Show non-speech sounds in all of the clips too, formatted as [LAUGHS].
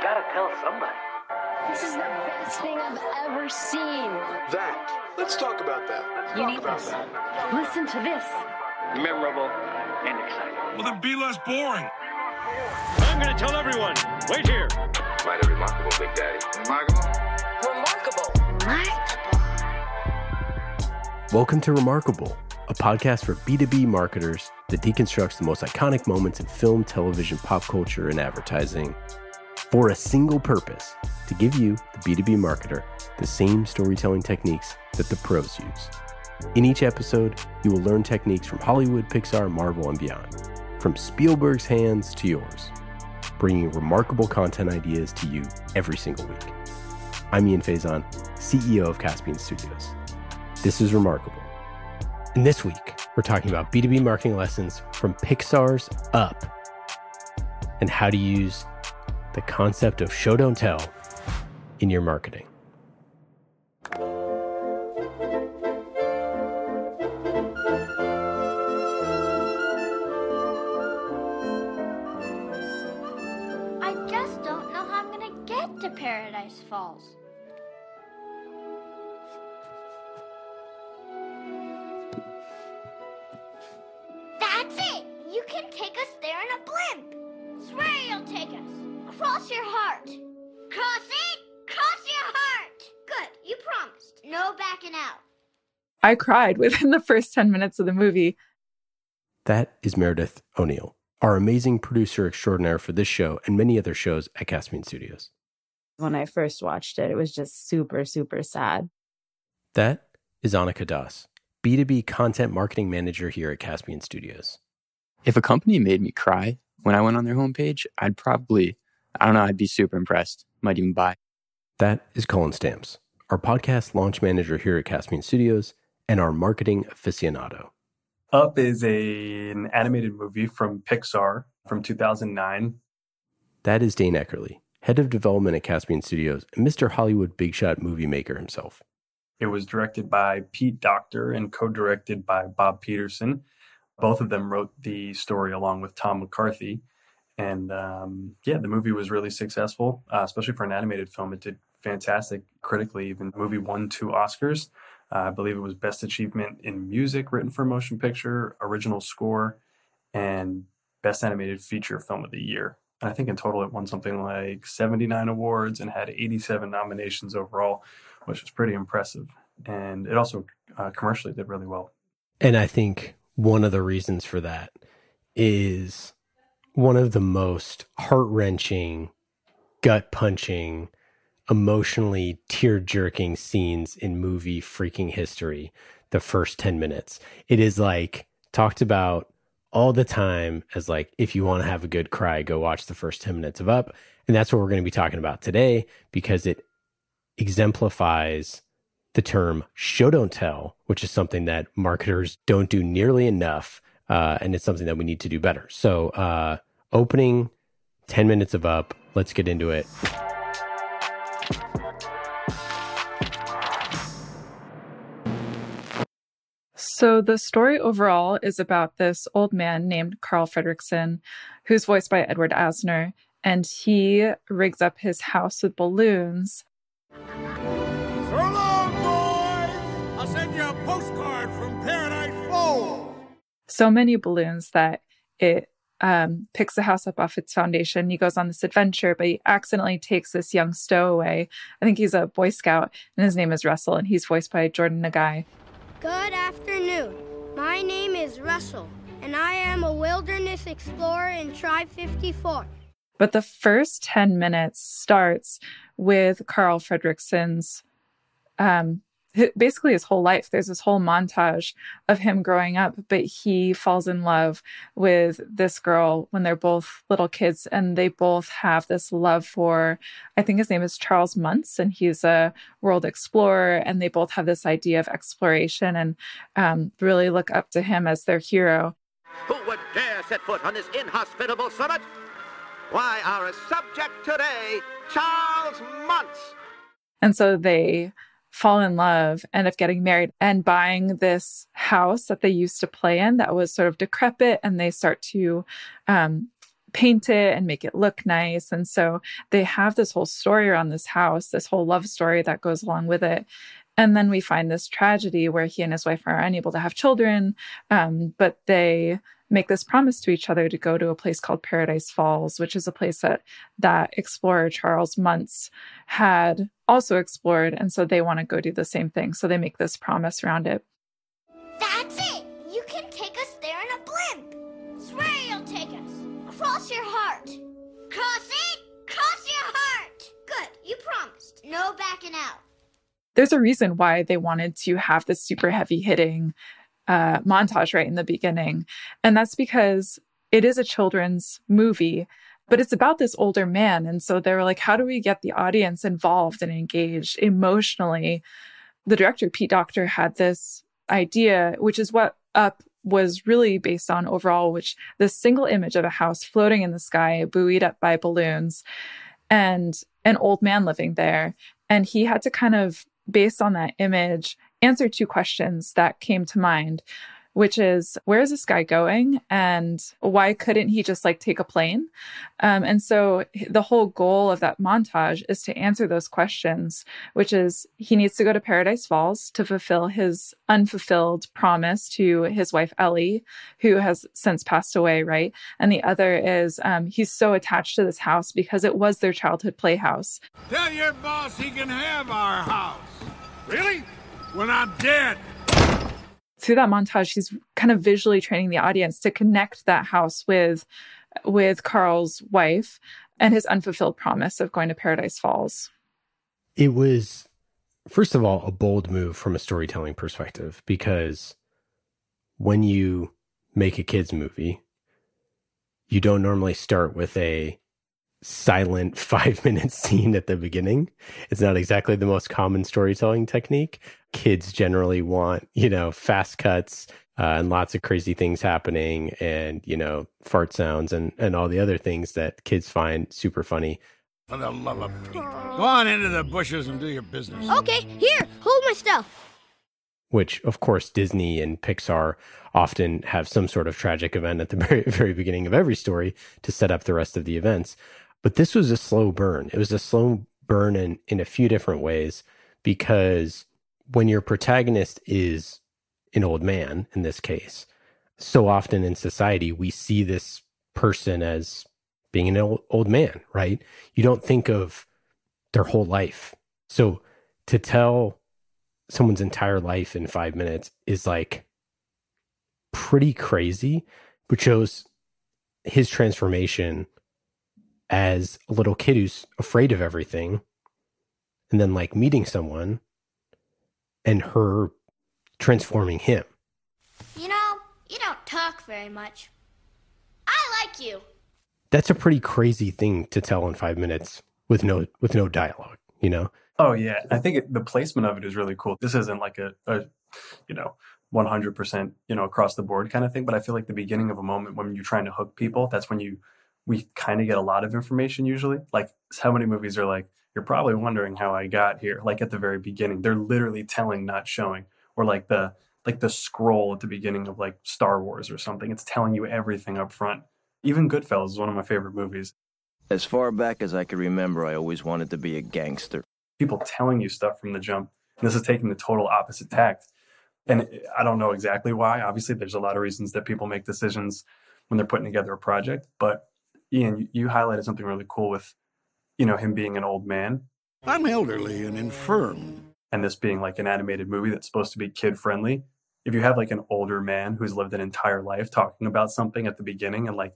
I gotta tell somebody. This is the best thing I've ever seen. That. Let's talk about that. Let's You talk need about this. that. Listen to this. Memorable and exciting. Well, then be less boring. I'm gonna tell everyone. Wait here. Mighty remarkable, Big Daddy. Remarkable. Remarkable? Welcome to Remarkable, a podcast for B2B marketers that deconstructs the most iconic moments in film, television, pop culture, and advertising for a single purpose to give you, the B2B marketer, the same storytelling techniques that the pros use. In each episode, you will learn techniques from Hollywood, Pixar, Marvel, and beyond, from Spielberg's hands to yours, bringing remarkable content ideas to you every single week. I'm Ian Faison, CEO of Caspian Studios. This is Remarkable. And this week, we're talking about B2B marketing lessons from Pixar's Up and how to use the concept of show don't tell in your marketing. I cried within the first 10 minutes of the movie. That is Meredith O'Neill, our amazing producer extraordinaire for this show and many other shows at Caspian Studios. when I first watched it. It was just super, super sad. That is Annika Das, B2B content marketing manager here at Caspian Studios. if a company made me cry when I went on their homepage, I'd probably, I don't know, I'd be super impressed. Might even buy. That is Colin Stamps, our podcast launch manager here at Caspian Studios and our marketing aficionado. Up is a, an animated movie from Pixar from 2009. That is Dane Eckerly, head of development at Caspian Studios and Mr. Hollywood big shot movie maker himself. It was directed by Pete Docter and co directed by Bob Peterson. Both of them wrote the story along with Tom McCarthy. And um, yeah, the movie was really successful, uh, especially for an animated film. It did fantastic critically. Even movie won two Oscars. Uh, I believe it was Best Achievement in Music written for motion picture, Original Score, and Best Animated Feature Film of the Year. And I think in total it won something like 79 awards and had 87 nominations overall, which is pretty impressive. And it also uh, commercially did really well. And I think one of the reasons for that is one of the most heart wrenching, gut punching, emotionally tear jerking scenes in movie freaking history. The first 10 minutes. It is like talked about all the time as like, if you want to have a good cry, go watch the first 10 minutes of Up. And that's what we're going to be talking about today because it exemplifies the term show don't tell, which is something that marketers don't do nearly enough. Uh, and it's something that we need to do better. So, uh, opening 10 minutes of up, let's get into it. So, the story overall is about this old man named Carl Fredricksen, who's voiced by Edward Asner, and he rigs up his house with balloons. So long, boys! I'll send you a postcard from Paradise Falls. So many balloons that it um, picks the house up off its foundation. He goes on this adventure, but he accidentally takes this young stowaway. I think he's a Boy Scout, and his name is Russell, and he's voiced by Jordan Nagai. Good afternoon. My name is Russell, and I am a wilderness explorer in Tribe 54. But the first 10 minutes starts with Carl Fredricksen's, um, basically his whole life. There's this whole montage of him growing up, but he falls in love with this girl when they're both little kids, and they both have this love for, I think his name is Charles Muntz, and he's a world explorer, and they both have this idea of exploration and um, really look up to him as their hero. Who would dare set foot on this inhospitable summit? Why, our subject today, Charles Muntz. And so they fall in love, end up getting married and buying this house that they used to play in that was sort of decrepit. And they start to um, paint it and make it look nice. And so they have this whole story around this house, this whole love story that goes along with it. And then we find this tragedy where he and his wife are unable to have children, um, but they make this promise to each other to go to a place called Paradise Falls, which is a place that that explorer Charles Muntz had also explored, and so they want to go do the same thing. So they make this promise around it. That's it! You can take us there in a blimp! Swear you'll take us! Cross your heart! Cross it! Cross your heart! Good, you promised. No backing out. There's a reason why they wanted to have this super heavy hitting uh, montage right in the beginning. And that's because it is a children's movie, but it's about this older man. And so they were like, how do we get the audience involved and engaged emotionally? The director, Pete Docter, had this idea, which is what Up was really based on overall, which this single image of a house floating in the sky, buoyed up by balloons, and an old man living there. And he had to kind of, based on that image, answer two questions that came to mind which is where is this guy going and why couldn't he just like take a plane um, and so the whole goal of that montage is to answer those questions which is he needs to go to paradise falls to fulfill his unfulfilled promise to his wife ellie who has since passed away right and the other is um, he's so attached to this house because it was their childhood playhouse Tell your boss he can have our house. Really? When I'm dead. through that montage he's kind of visually training the audience to connect that house with with Carl's wife and his unfulfilled promise of going to Paradise Falls. It was first of all a bold move from a storytelling perspective because when you make a kids movie you don't normally start with a silent [LAUGHS] 5 minute scene at the beginning. It's not exactly the most common storytelling technique. Kids generally want, you know, fast cuts, uh, and lots of crazy things happening and you know fart sounds and and all the other things that kids find super funny For the love of Pete. Go on into the bushes and do your business. Okay, here, hold my stuff. which of course Disney and Pixar often have some sort of tragic event at the [LAUGHS] very very beginning of every story to set up the rest of the events but this was a slow burn. It was a slow burn in in a few different ways because when your protagonist is an old man in this case so often in society we see this person as being an old, old man right? You don't think of their whole life. So to tell someone's entire life in five minutes is like pretty crazy, but shows his transformation as a little kid who's afraid of everything and then like meeting someone and her transforming him. You know, you don't talk very much. I like you. That's a pretty crazy thing to tell in five minutes with no with no dialogue, you know? Oh yeah, I think it, the placement of it is really cool. This isn't like a, a you know, 100% you know across the board kind of thing, but I feel like the beginning of a moment when you're trying to hook people, that's when you we kind of get a lot of information usually. Like how many movies are like you're probably wondering how I got here like at the very beginning. They're literally telling not showing or like the like the scroll at the beginning of like Star Wars or something. It's telling you everything up front. Even Goodfellas is one of my favorite movies. As far back as I can remember, I always wanted to be a gangster. people telling you stuff from the jump. And this is taking the total opposite tact. And I don't know exactly why. Obviously, there's a lot of reasons that people make decisions when they're putting together a project. But Ian, you, you highlighted something really cool with, you know, him being an old man I'm elderly and infirm. and this being like an animated movie that's supposed to be kid friendly. If you have like an older man who's lived an entire life talking about something at the beginning and like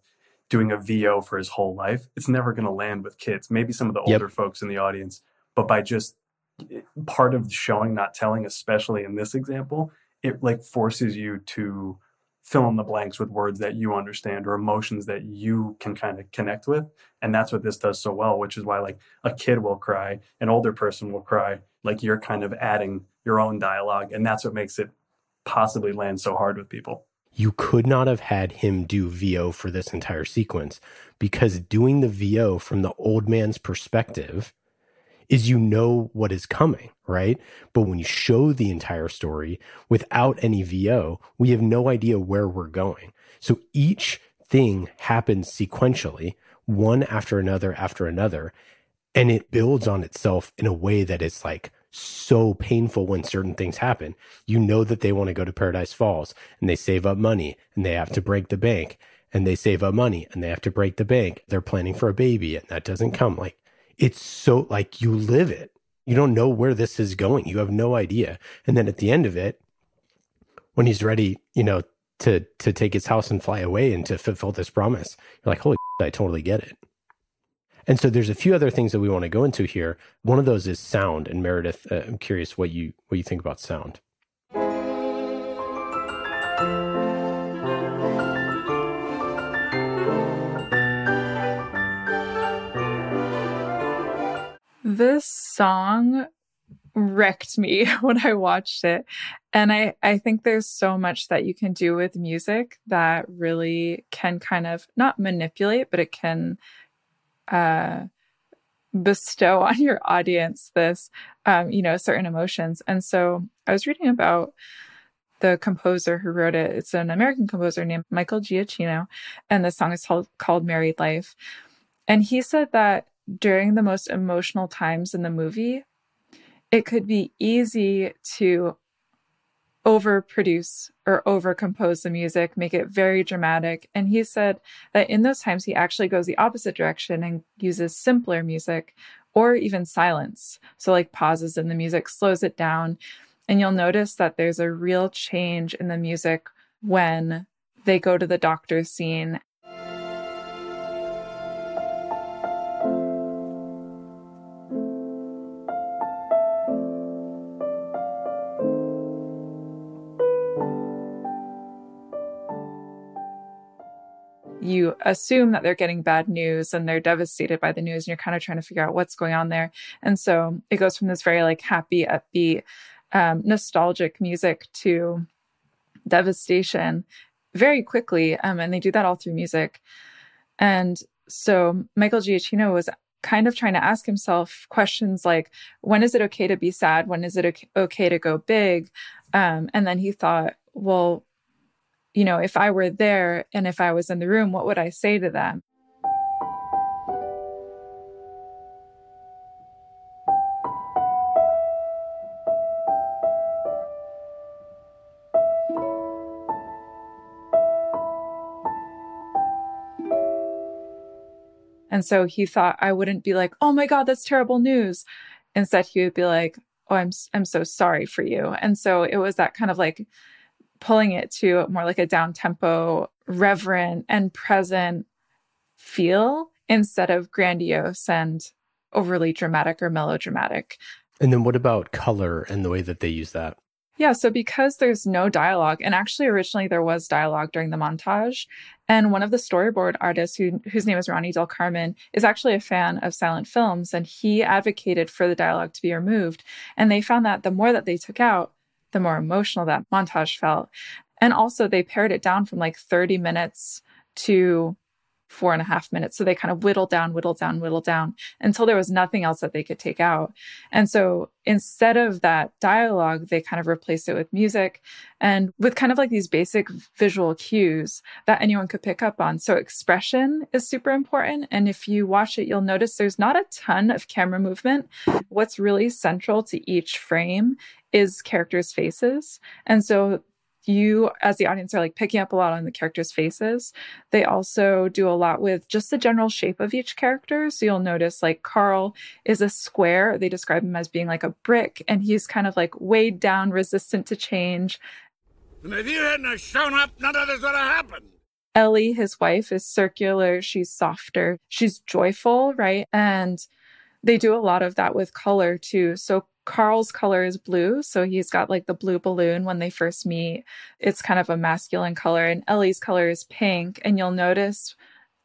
doing a VO for his whole life, it's never going to land with kids. Maybe some of the Yep. older folks in the audience, but by just part of showing, not telling, especially in this example, it like forces you to fill in the blanks with words that you understand or emotions that you can kind of connect with. And that's what this does so well, which is why like a kid will cry, an older person will cry, like you're kind of adding your own dialogue. And that's what makes it possibly land so hard with people. you could not have had him do VO for this entire sequence because doing the VO from the old man's perspective is you know what is coming, right? But when you show the entire story without any VO, we have no idea where we're going. So each thing happens sequentially, one after another after another, and it builds on itself in a way that is like so painful when certain things happen. You know that they want to go to Paradise Falls and they save up money and they have to break the bank and they save up money and they have to break the bank. They're planning for a baby and that doesn't come. Like it's so like you live it. You don't know where this is going. You have no idea. And then at the end of it, when he's ready, you know, to to take his house and fly away and to fulfill this promise, you're like, holy, I totally get it. And so there's a few other things that we want to go into here. One of those is sound. And Meredith, uh, I'm curious what you what you think about sound. This song wrecked me [LAUGHS] when I watched it. And I, I think there's so much that you can do with music that really can kind of not manipulate, but it can uh, bestow [LAUGHS] on your audience this, um, you know, certain emotions. And so I was reading about the composer who wrote it. It's an American composer named Michael Giacchino, and the song is called, called Married Life. And he said that during the most emotional times in the movie, it could be easy to overproduce or overcompose the music, make it very dramatic. And he said that in those times, he actually goes the opposite direction and uses simpler music or even silence. So, like pauses in the music, slows it down. And you'll notice that there's a real change in the music when they go to the doctor scene assume that they're getting bad news and they're devastated by the news and you're kind of trying to figure out what's going on there. And so it goes from this very like happy, upbeat, um, nostalgic music to devastation very quickly. Um, and they do that all through music. And so Michael Giacchino was kind of trying to ask himself questions like, when is it okay to be sad? When is it okay to go big? Um, and then he thought, well, you know, if I were there and if I was in the room, what would I say to them? And so he thought I wouldn't be like, "Oh my god, that's terrible news." Instead, he would be like, "Oh, I'm I'm so sorry for you." And so it was that kind of like pulling it to more like a down tempo, reverent and present feel instead of grandiose and overly dramatic or melodramatic. And then what about color and the way that they use that? Yeah, so because there's no dialogue, and actually originally there was dialogue during the montage, and one of the storyboard artists, who, whose name is Ronnie Del Carmen, is actually a fan of silent films, and he advocated for the dialogue to be removed. And they found that the more that they took out, the more emotional that montage felt. And also, they pared it down from like 30 minutes to four and a half minutes. So they kind of whittled down, whittled down, whittled down until there was nothing else that they could take out. And so instead of that dialogue, they kind of replaced it with music and with kind of like these basic visual cues that anyone could pick up on. So expression is super important. And if you watch it, you'll notice there's not a ton of camera movement. What's really central to each frame is characters' faces. And so you as the audience are like picking up a lot on the characters' faces. They also do a lot with just the general shape of each character. So you'll notice like Carl is a square. They describe him as being like a brick and he's kind of like weighed down, resistant to change. And if you hadn't shown up, none of this would have happened. Ellie, his wife, is circular. She's softer. She's joyful, right? And they do a lot of that with color too. So Carl's color is blue. So he's got like the blue balloon when they first meet. It's kind of a masculine color. And Ellie's color is pink. And you'll notice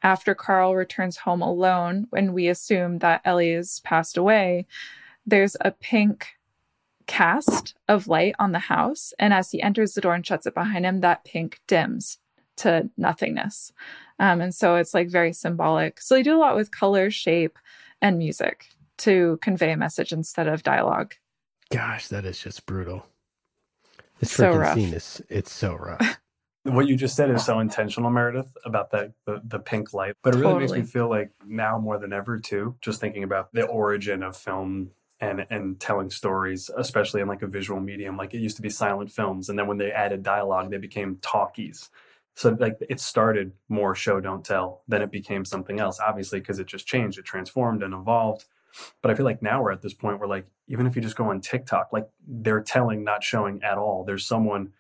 after Carl returns home alone, when we assume that Ellie has passed away, there's a pink cast of light on the house. And as he enters the door and shuts it behind him, that pink dims to nothingness. Um, and so it's like very symbolic. So they do a lot with color, shape, and music to convey a message instead of dialogue. Gosh, that is just brutal. This so freaking rough. scene is it's so rough. [LAUGHS] what you just said is so intentional, Meredith, about that the, the pink light. But it really makes me feel like now more than ever too, just thinking about the origin of film and and telling stories, especially in like a visual medium. Like it used to be silent films, and then when they added dialogue, they became talkies. So like it started more show don't tell, then it became something else, obviously, because it just changed, it transformed and evolved. But I feel like now we're at this point where like even if you just go on TikTok, like they're telling, not showing at all. There's someone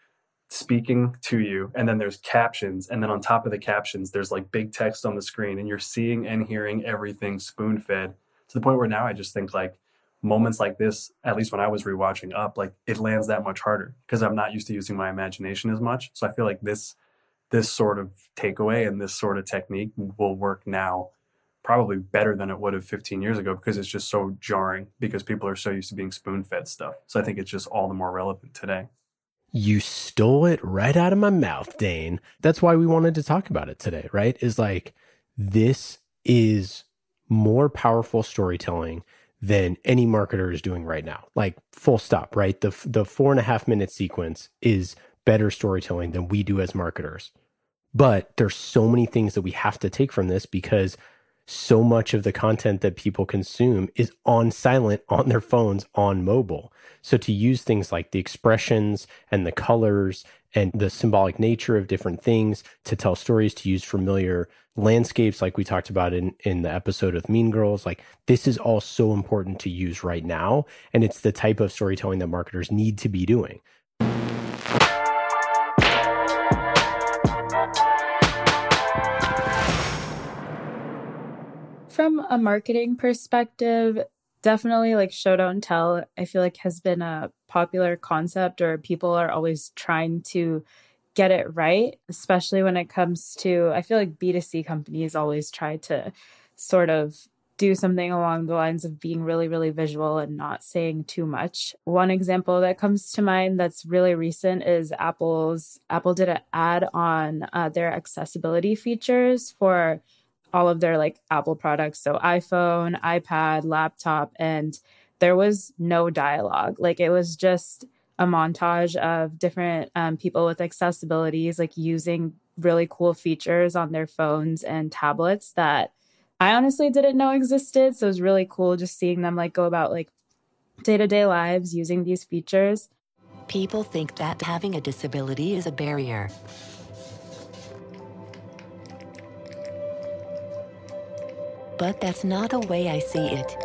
speaking to you and then there's captions and then on top of the captions there's like big text on the screen and you're seeing and hearing everything spoon fed to the point where now I just think like moments like this at least when I was rewatching up like it lands that much harder because I'm not used to using my imagination as much so I feel like this this sort of takeaway and this sort of technique will work now probably better than it would have 15 years ago because it's just so jarring because people are so used to being spoon fed stuff so I think it's just all the more relevant today You stole it right out of my mouth, Dane. That's why we wanted to talk about it today, right? Is like, this is more powerful storytelling than any marketer is doing right now. Like, full stop, right? The, the four and a half minute sequence is better storytelling than we do as marketers. But there's so many things that we have to take from this because so much of the content that people consume is on silent on their phones on mobile. So to use things like the expressions and the colors and the symbolic nature of different things to tell stories, to use familiar landscapes like we talked about in, in the episode of Mean Girls, like this is all so important to use right now. And it's the type of storytelling that marketers need to be doing. From a marketing perspective, definitely like show don't tell, I feel like has been a popular concept or people are always trying to get it right, especially when it comes to I feel like B2C companies always try to sort of do something along the lines of being really, really visual and not saying too much. One example that comes to mind that's really recent is Apple's Apple did an ad on uh, their accessibility features for all of their like Apple products, so iPhone, iPad, laptop, and there was no dialogue. Like it was just a montage of different um, people with accessibilities, like using really cool features on their phones and tablets that I honestly didn't know existed. So it was really cool just seeing them like go about like day to day lives using these features. People think that having a disability is a barrier. But that's not the way I see it.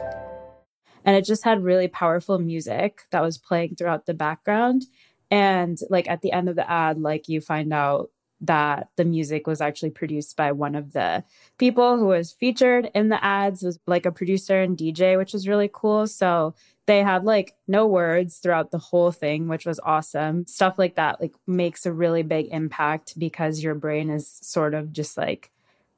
and it just had really powerful music that was playing throughout the background. And like at the end of the ad like you find out that the music was actually produced by one of the people who was featured in the ads was like a producer and DJ which was really cool. So they had like no words throughout the whole thing which was awesome. Stuff like that like makes a really big impact because your brain is sort of just like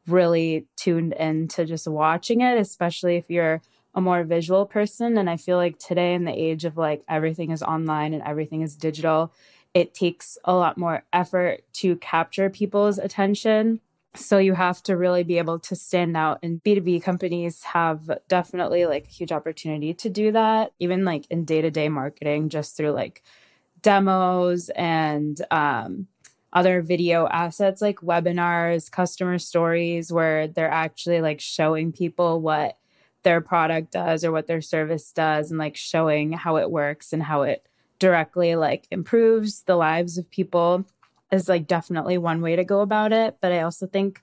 really tuned into just watching it especially if you're a more visual person. And i feel like today in the age of like everything is online and everything is digital it takes a lot more effort to capture people's attention. So you have to really be able to stand out and b2b companies have definitely like a huge opportunity to do that even like in day-to-day marketing just through like demos and um other video assets like webinars customer stories where they're actually like showing people what their product does or what their service does and like showing how it works and how it directly like improves the lives of people is like definitely one way to go about it. But i also think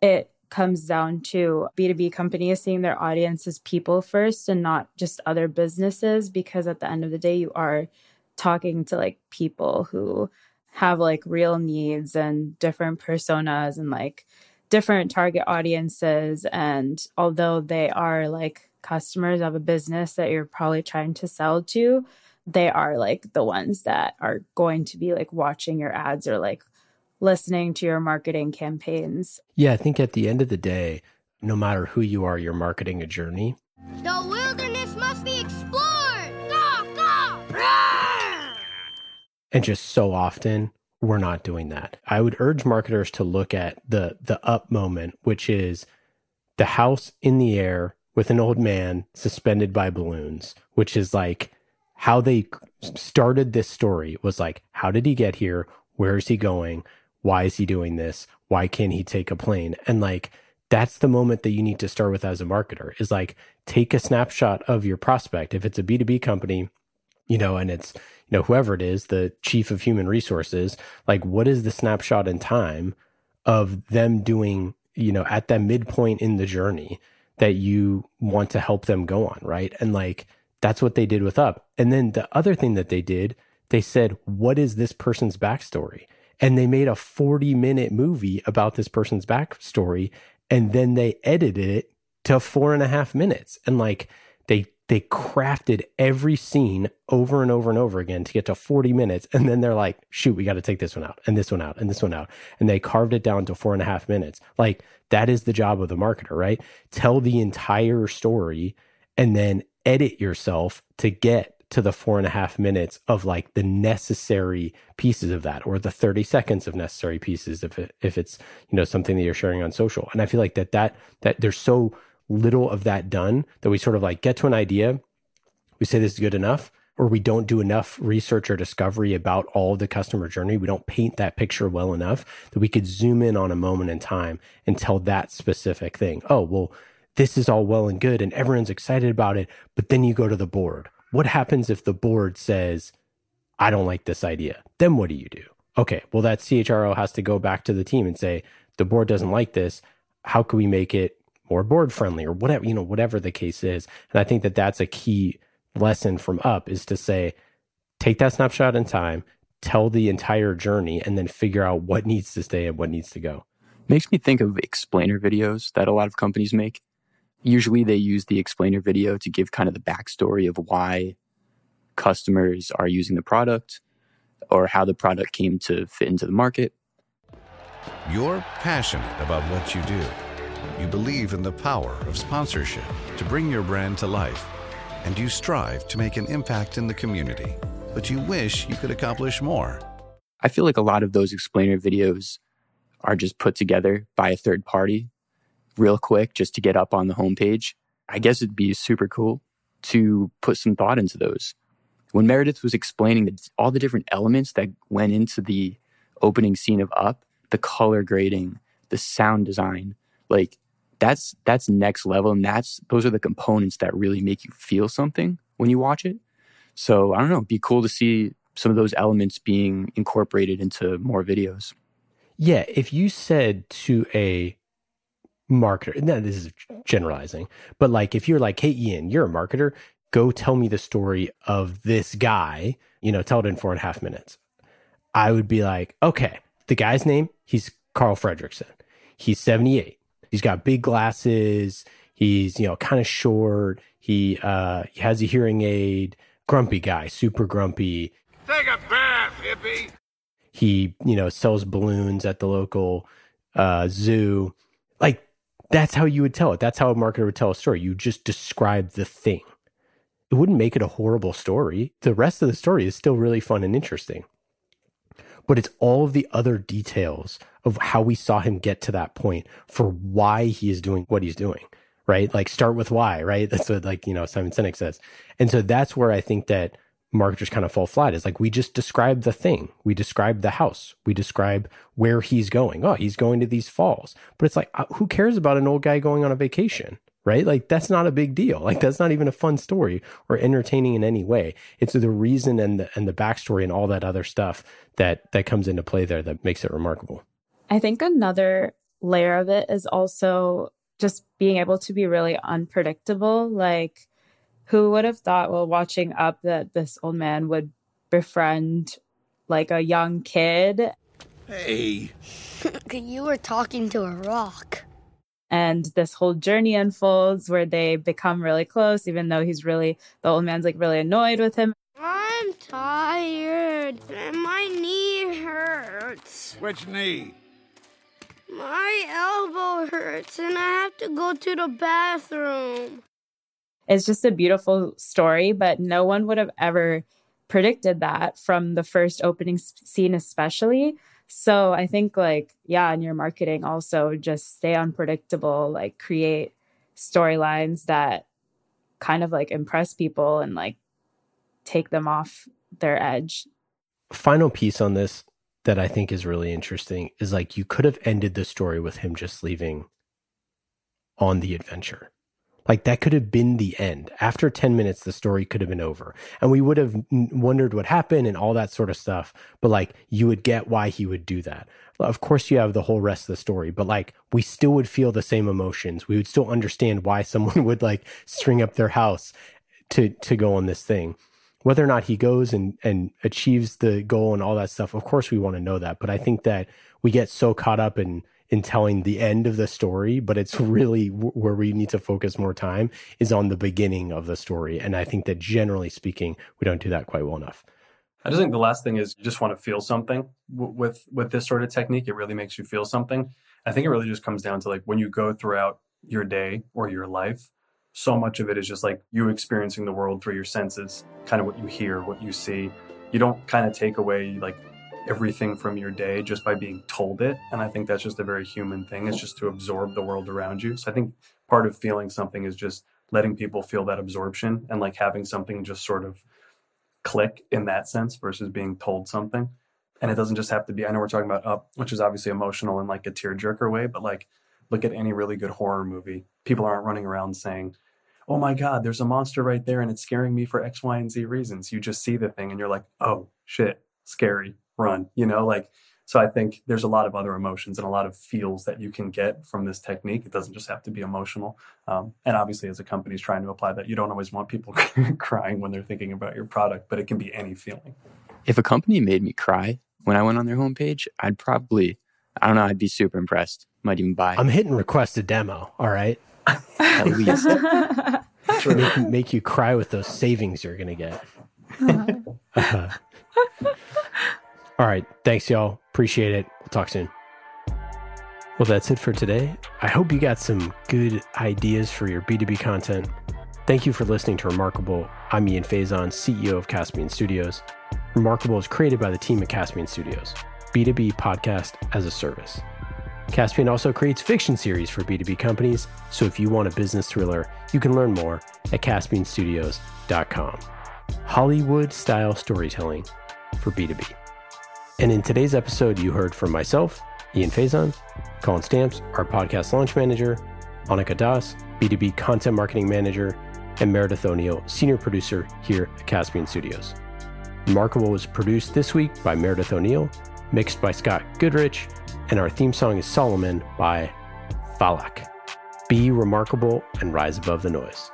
it comes down to b2b companies seeing their audience as people first and not just other businesses because at the end of the day you are talking to like people who have like real needs and different personas and like different target audiences. And although they are like customers of a business that you're probably trying to sell to, they are like the ones that are going to be like watching your ads or like listening to your marketing campaigns. Yeah, I think at the end of the day, no matter who you are, you're marketing a journey. The wilderness must be And just so often we're not doing that. I would urge marketers to look at the the up moment, which is the house in the air with an old man suspended by balloons, which is like how they started this story was like how did he get here? Where is he going? why is he doing this? Why can't he take a plane? And like, that's the moment that you need to start with as a marketer is like, take a snapshot of your prospect. If it's a B2B company, you know, and it's, you know, whoever it is, the chief of human resources, like, what is the snapshot in time of them doing, you know, at that midpoint in the journey that you want to help them go on, right? And like, that's what they did with Up. And then the other thing that they did, they said, what is this person's backstory? And they made a 40 minute movie about this person's backstory. And then they edited it to four and a half minutes. And like, they they crafted every scene over and over and over again to get to 40 minutes. And then they're like, shoot, we got to take this one out and this one out and this one out. And they carved it down to four and a half minutes. Like that is the job of the marketer, right? Tell the entire story and then edit yourself to get to the four and a half minutes of like the necessary pieces of that or the 30 seconds of necessary pieces if it, if it's you know something that you're sharing on social and i feel like that that that they're so little of that done that we sort of like get to an idea, we say this is good enough, or we don't do enough research or discovery about all the customer journey. We don't paint that picture well enough that we could zoom in on a moment in time and tell that specific thing. Oh, well, this is all well and good and everyone's excited about it. But then you go to the board. What happens if the board says, I don't like this idea? Then what do you do? Okay, well, that CHRO has to go back to the team and say, the board doesn't like this. How can we make it more board friendly or whatever, you know, whatever the case is. And I think that that's a key lesson from up is to say, take that snapshot in time, tell the entire journey, and then figure out what needs to stay and what needs to go. Makes me think of explainer videos that a lot of companies make. Usually they use the explainer video to give kind of the backstory of why customers are using the product or how the product came to fit into the market. You're passionate about what you do you believe in the power of sponsorship to bring your brand to life, and you strive to make an impact in the community, but you wish you could accomplish more. I feel like a lot of those explainer videos are just put together by a third party real quick just to get up on the homepage. I guess it'd be super cool to put some thought into those. When Meredith was explaining the, all the different elements that went into the opening scene of Up, the color grading, the sound design, like that's that's next level and that's those are the components that really make you feel something when you watch it. So i don't know it'd be cool to see some of those elements being incorporated into more videos. Yeah if you said to a marketer now this is generalizing but like if you're like hey ian you're a marketer go tell me the story of this guy you know tell it in four and a half minutes. I would be like okay the guy's name he's carl fredricksen he's 78 He's got big glasses. He's, you know, kind of short. He uh he has a hearing aid. Grumpy guy, super grumpy. Take a bath, hippie. He, you know, sells balloons at the local uh zoo. Like that's how you would tell it. That's how a marketer would tell a story. You just describe the thing. It wouldn't make it a horrible story. The rest of the story is still really fun and interesting but it's all of the other details of how we saw him get to that point for why he is doing what he's doing, right? Like start with why, right? [LAUGHS] That's what like, you know, Simon Sinek says. And so that's where I think that marketers kind of fall flat is like we just describe the thing. We describe the house. We describe where he's going. Oh, he's going to these falls. But it's like uh, who cares about an old guy going on a vacation? Right? Like that's not a big deal. Like that's not even a fun story or entertaining in any way. It's the reason and the and the backstory and all that other stuff that that comes into play there that makes it remarkable. I think another layer of it is also just being able to be really unpredictable. Like who would have thought while watching up that this old man would befriend like a young kid? Hey. [LAUGHS] you were talking to a rock and this whole journey unfolds where they become really close even though he's really the old man's like really annoyed with him. I'm tired and my knee hurts. Which knee? My elbow hurts and i have to go to the bathroom. It's just a beautiful story but no one would have ever predicted that from the first opening scene especially so I think like, yeah, in your marketing also just stay unpredictable, like create storylines that kind of like impress people and like take them off their edge. Final piece on this that I think is really interesting is like you could have ended the story with him just leaving on the adventure. Like that could have been the end. After 10 minutes, the story could have been over and we would have wondered what happened and all that sort of stuff. But like you would get why he would do that. Of course, you have the whole rest of the story, but like we still would feel the same emotions. We would still understand why [LAUGHS] someone would like string up their house to, to go on this thing. Whether or not he goes and, and achieves the goal and all that stuff, of course, we want to know that. But I think that we get so caught up in, in telling the end of the story, but it's really where we need to focus more time is on the beginning of the story. And I think that generally speaking, we don't do that quite well enough. I just think the last thing is you just want to feel something with with this sort of technique. It really makes you feel something. I think it really just comes down to like when you go throughout your day or your life, so much of it is just like you experiencing the world through your senses, kind of what you hear, what you see. You don't kind of take away like everything from your day just by being told it. And I think that's just a very human thing. It's just to absorb the world around you. So I think part of feeling something is just letting people feel that absorption and like having something just sort of click in that sense versus being told something. And it doesn't just have to be, I know we're talking about up, which is obviously emotional in like a tearjerker way, but like look at any really good horror movie. People aren't running around saying, Oh my God, there's a monster right there and it's scaring me for X, Y, and Z reasons. You just see the thing and you're like, oh shit, scary run, you know, like, so I think there's a lot of other emotions and a lot of feels that you can get from this technique. It doesn't just have to be emotional. Um, and obviously, as a company is trying to apply that, you don't always want people [LAUGHS] crying when they're thinking about your product, but it can be any feeling. If a company made me cry when I went on their homepage, I'd probably, I don't know, I'd be super impressed. Might even buy. I'm hitting request a demo. All right. At least. [LAUGHS] make, make, you cry with those savings you're going to get. Uh-huh. [LAUGHS] All right. Thanks, y'all. Appreciate it. We'll talk soon. Well, that's it for today. I hope you got some good ideas for your B2B content. Thank you for listening to Remarkable. I'm Ian Faison, CEO of Caspian Studios. Remarkable is created by the team at Caspian Studios, B2B podcast as a service. Caspian also creates fiction series for B2B companies, so if you want a business thriller, you can learn more at caspianstudios.com. Hollywood style storytelling for B2B. And in today's episode, you heard from myself, Ian Faison, Colin Stamps, our podcast launch manager, Annika Das, B2B content marketing manager, and Meredith O'Neill, senior producer here at Caspian Studios. Remarkable was produced this week by Meredith O'Neill, mixed by Scott Goodrich, and our theme song is Solomon by Falak. Be remarkable and rise above the noise.